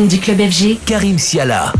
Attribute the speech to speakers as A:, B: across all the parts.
A: Du club FG,
B: Karim Siala.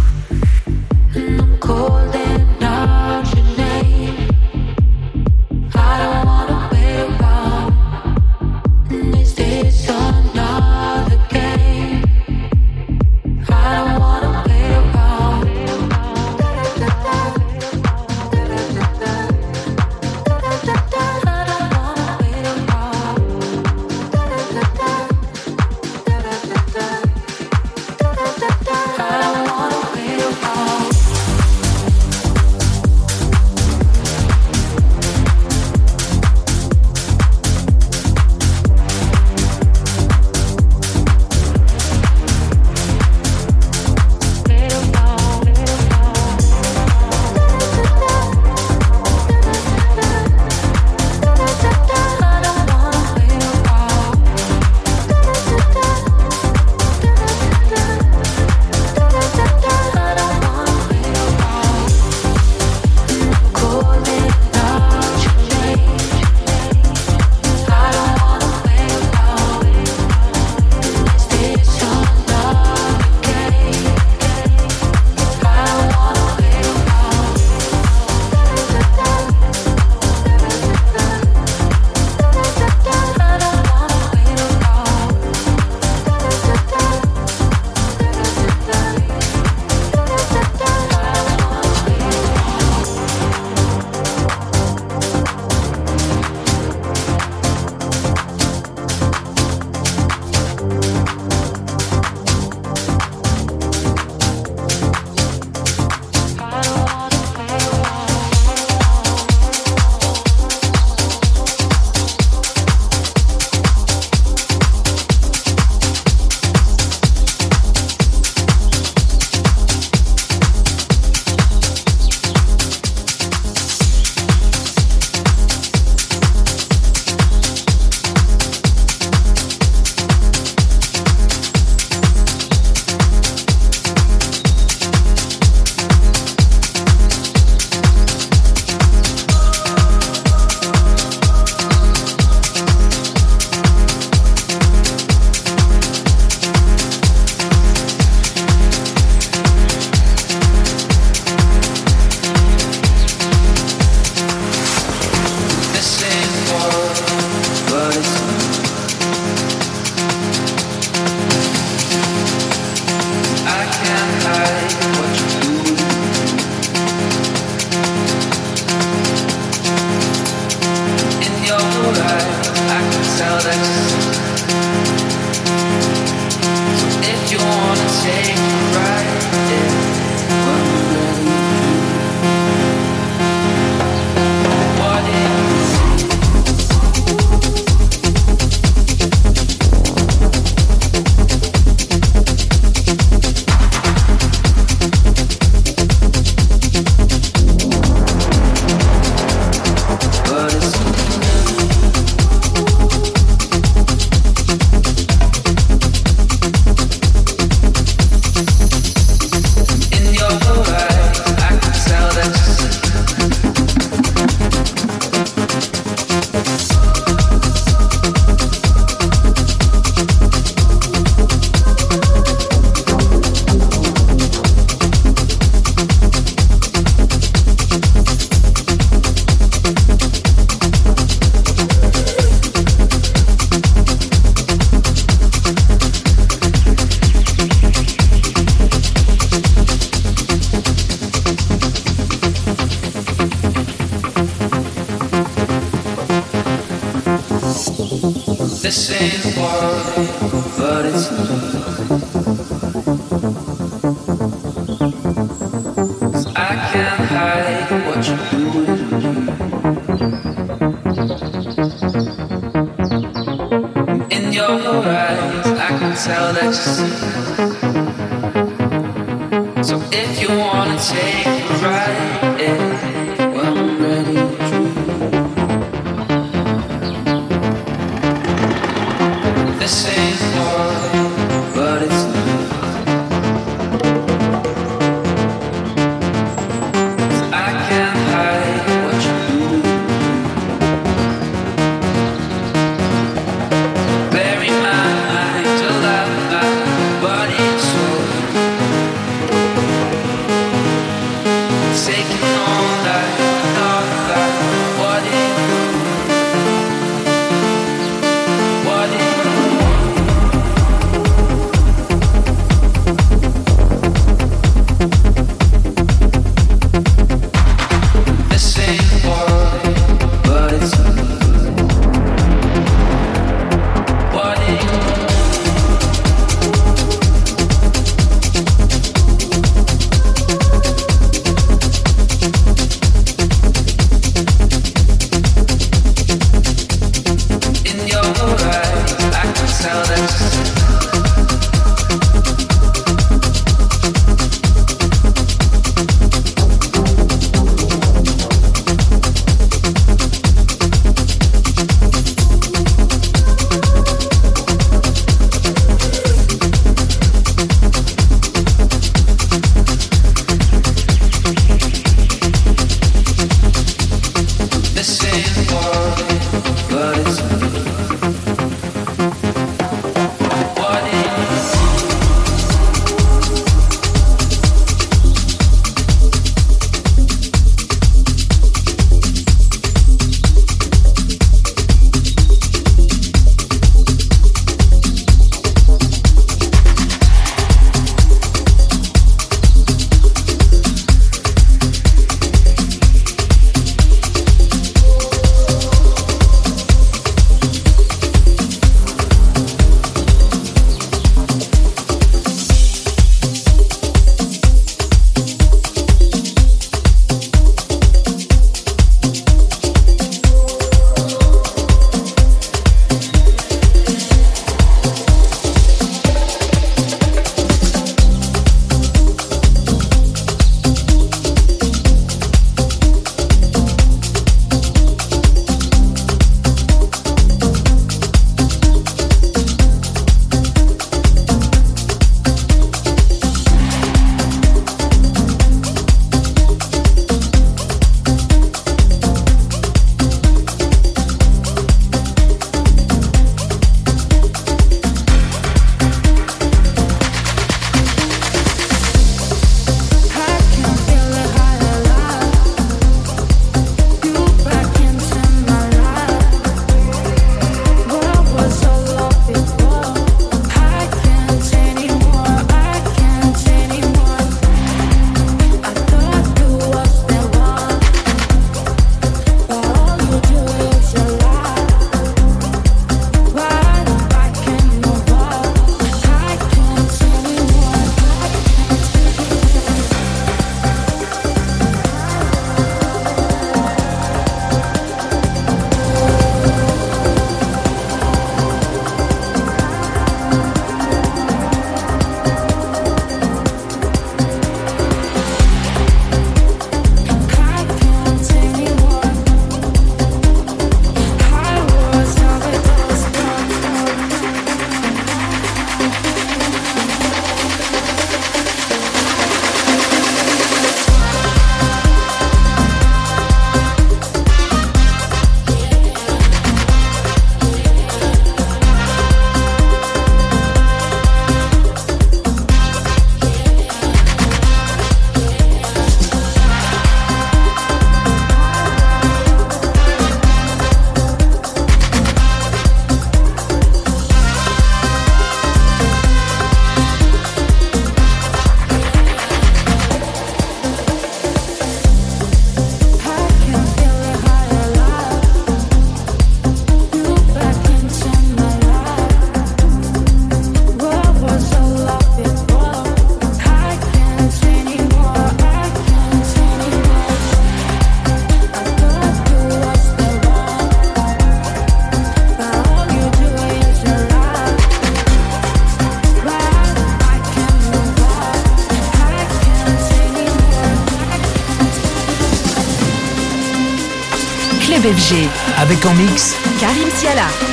C: Avec en mix
D: Karim Siala.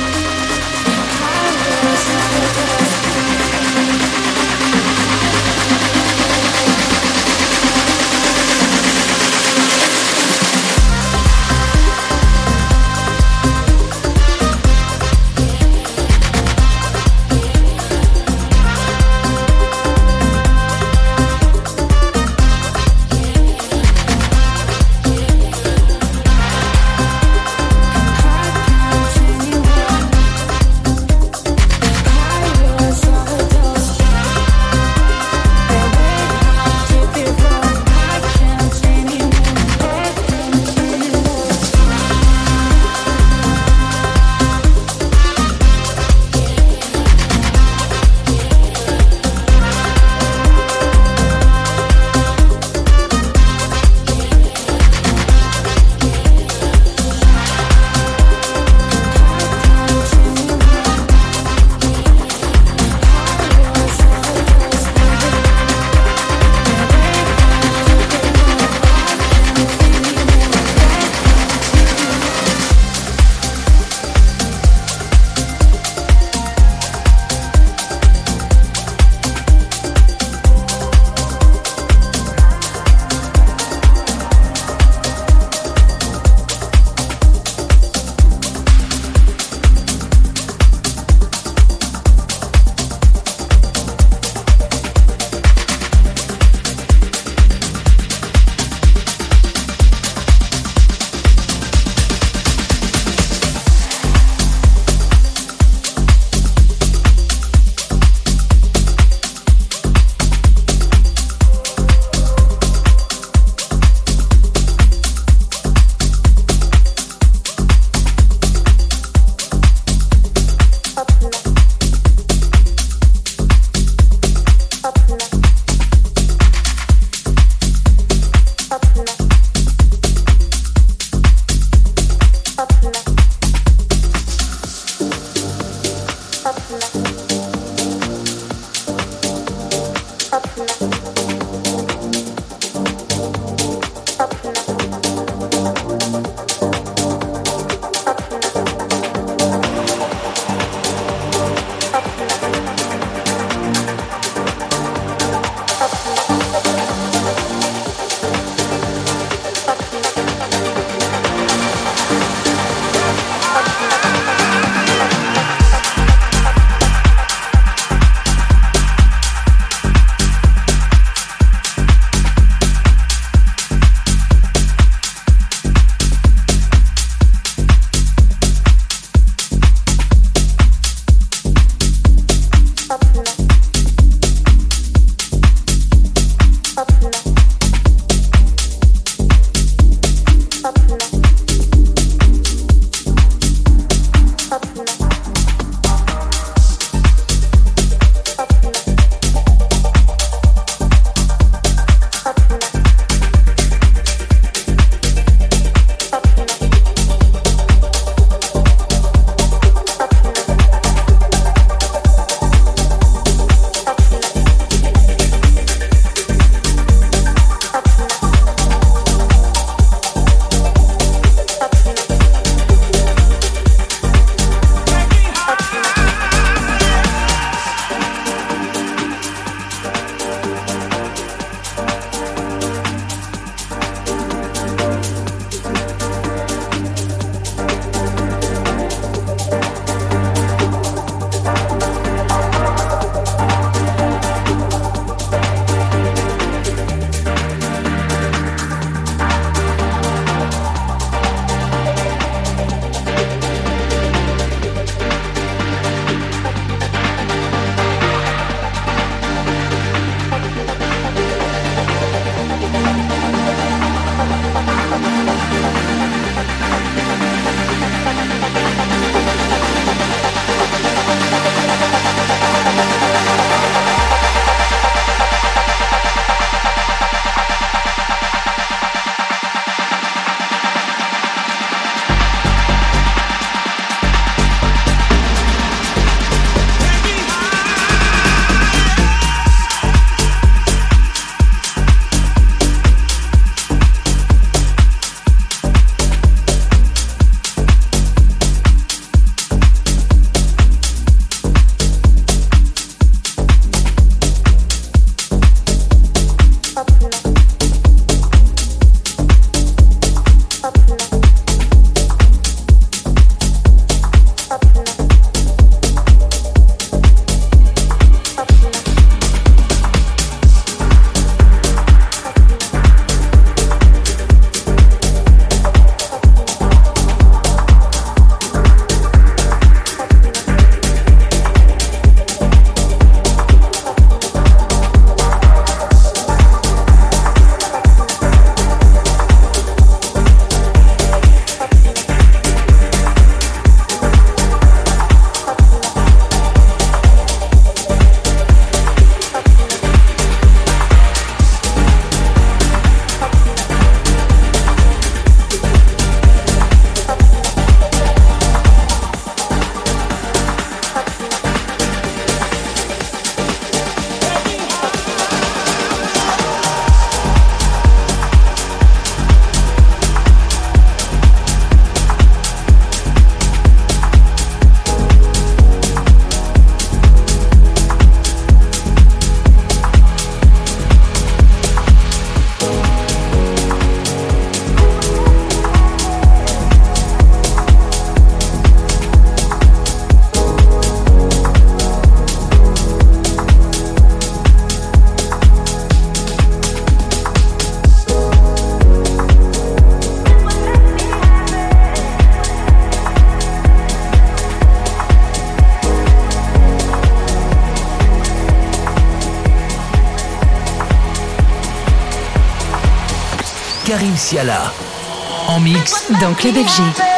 C: En mix
E: dans Club FG.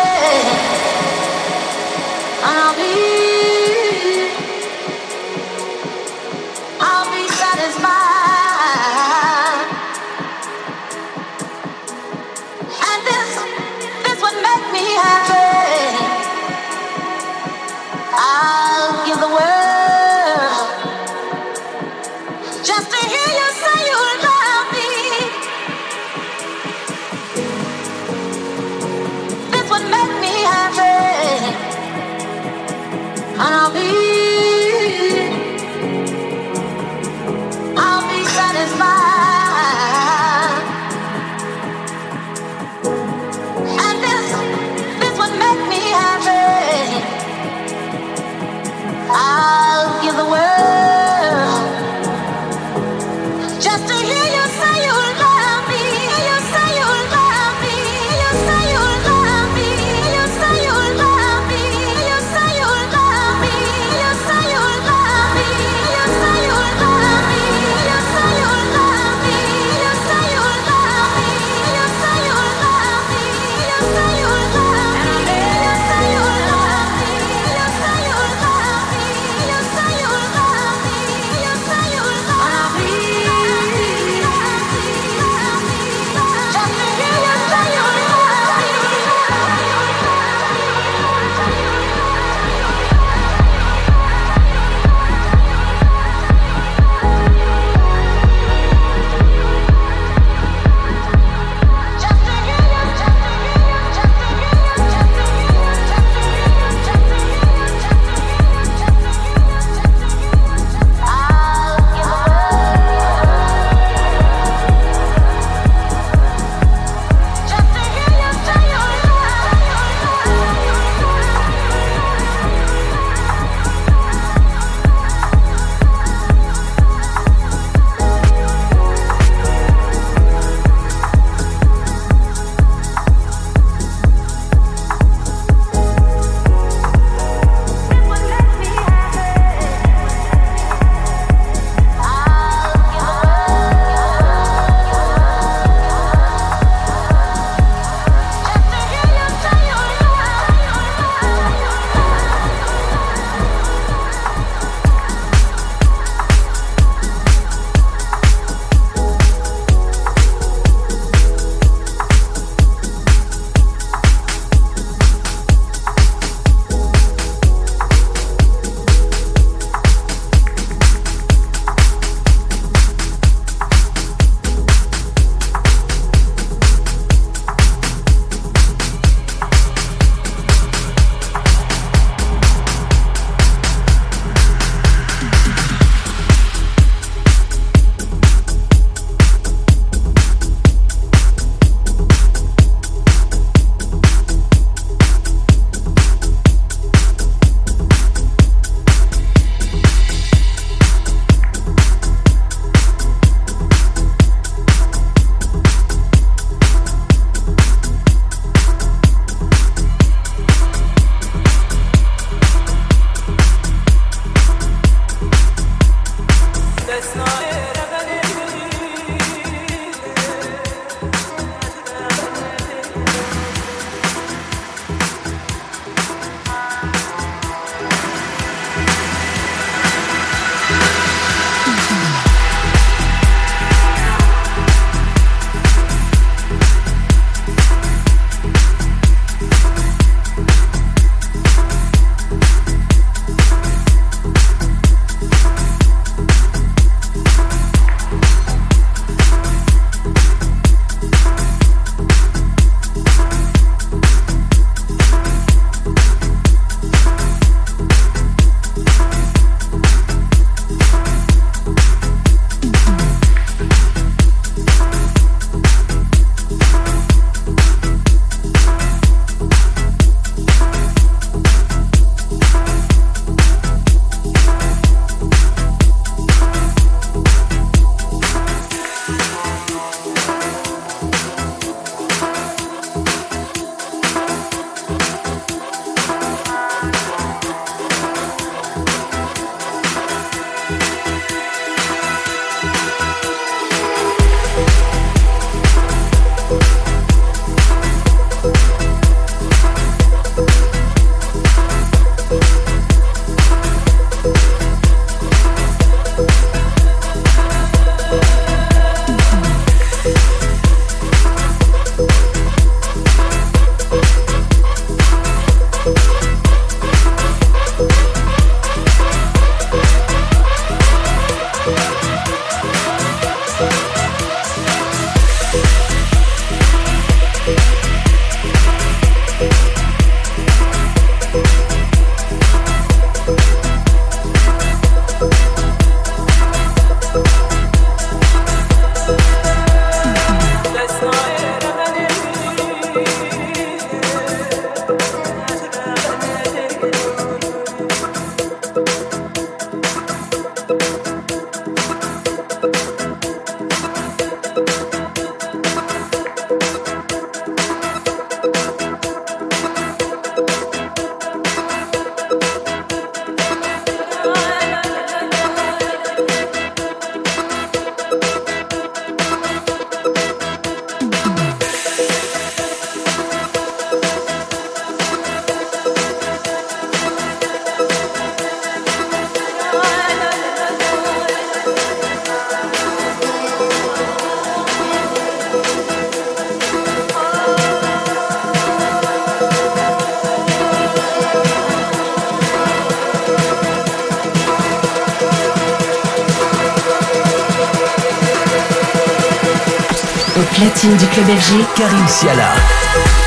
D: FG,
C: Karim Siala.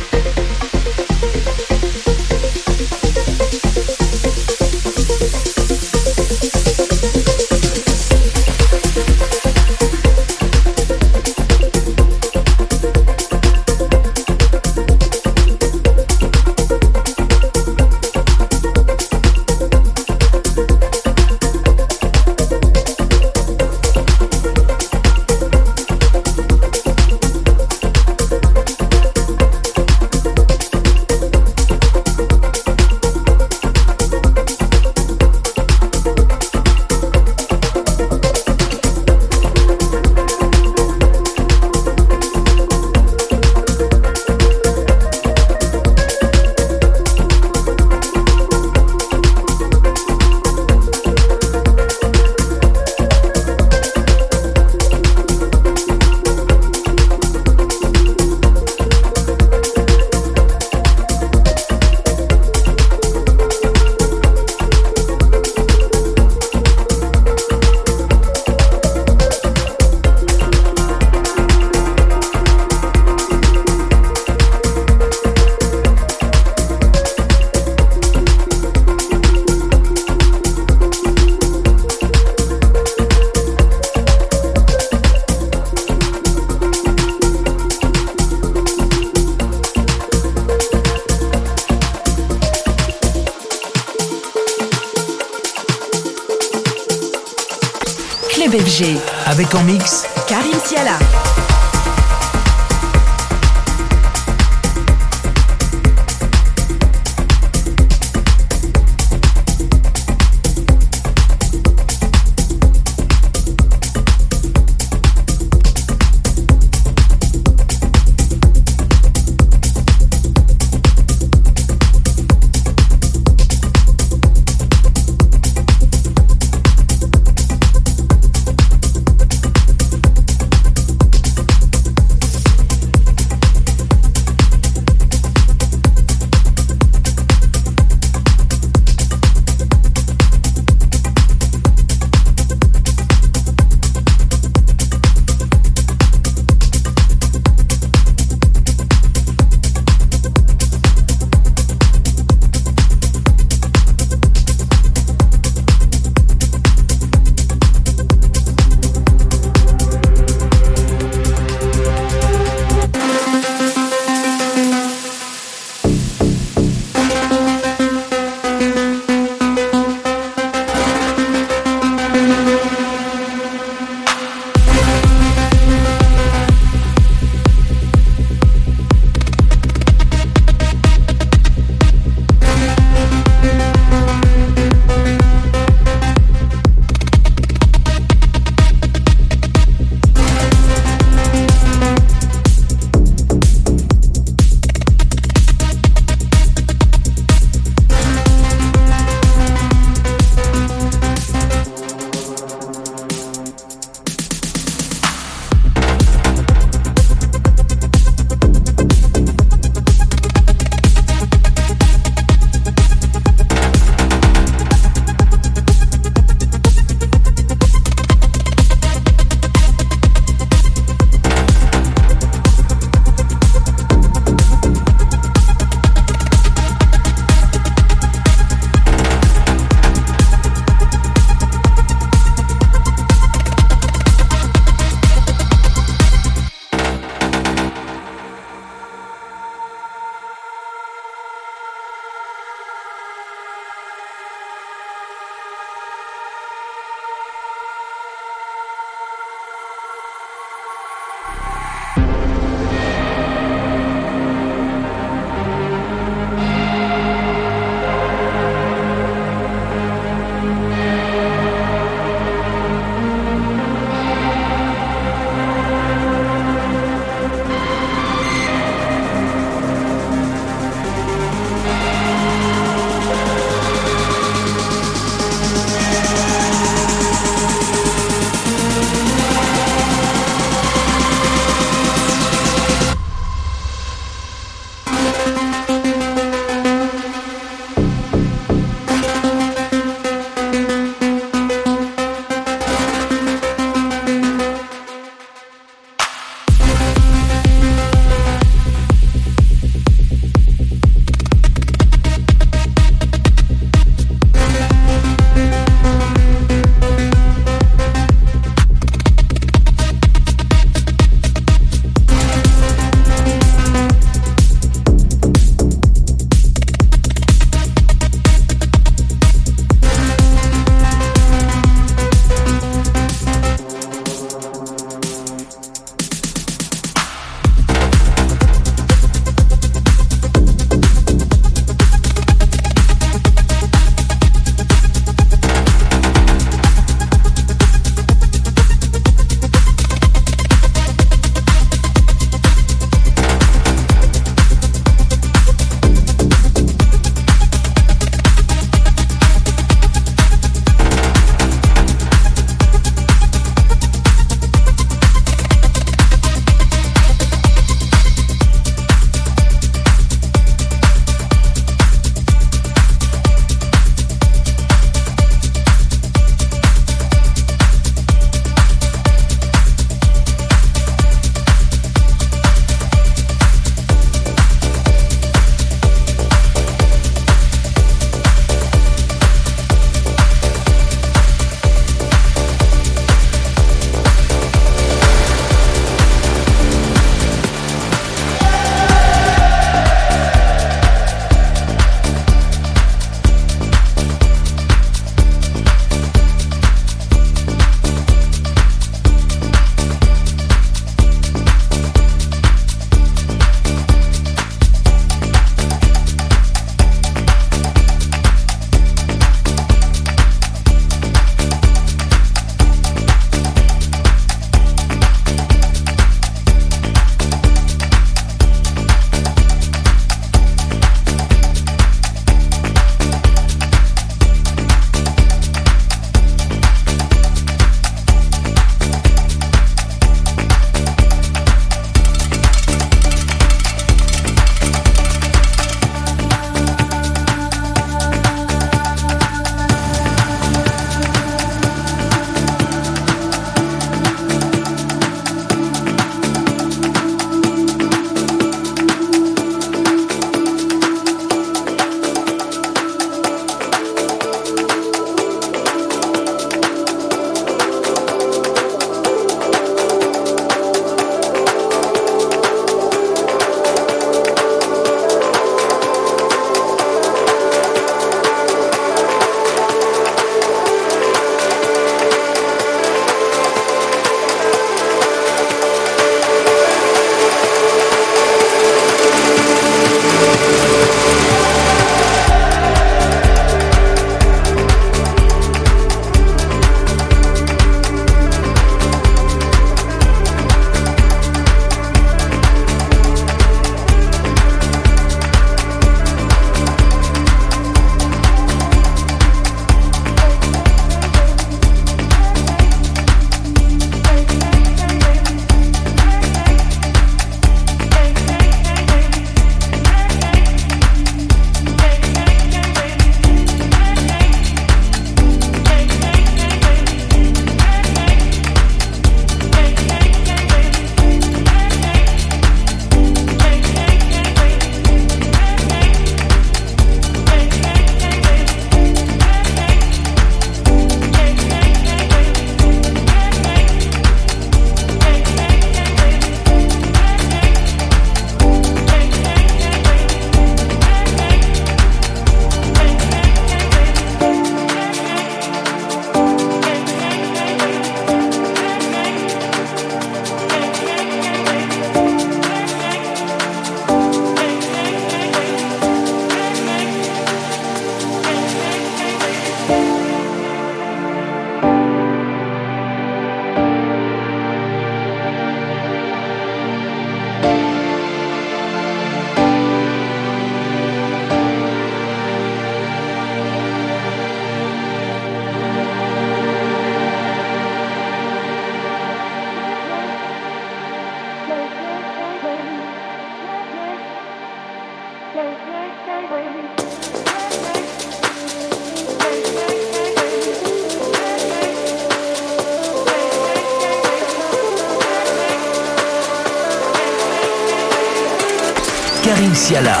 A: Siala.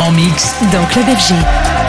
C: En mix
F: dans Club FG.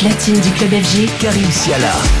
D: Platine du club FG,
G: Karim Siala.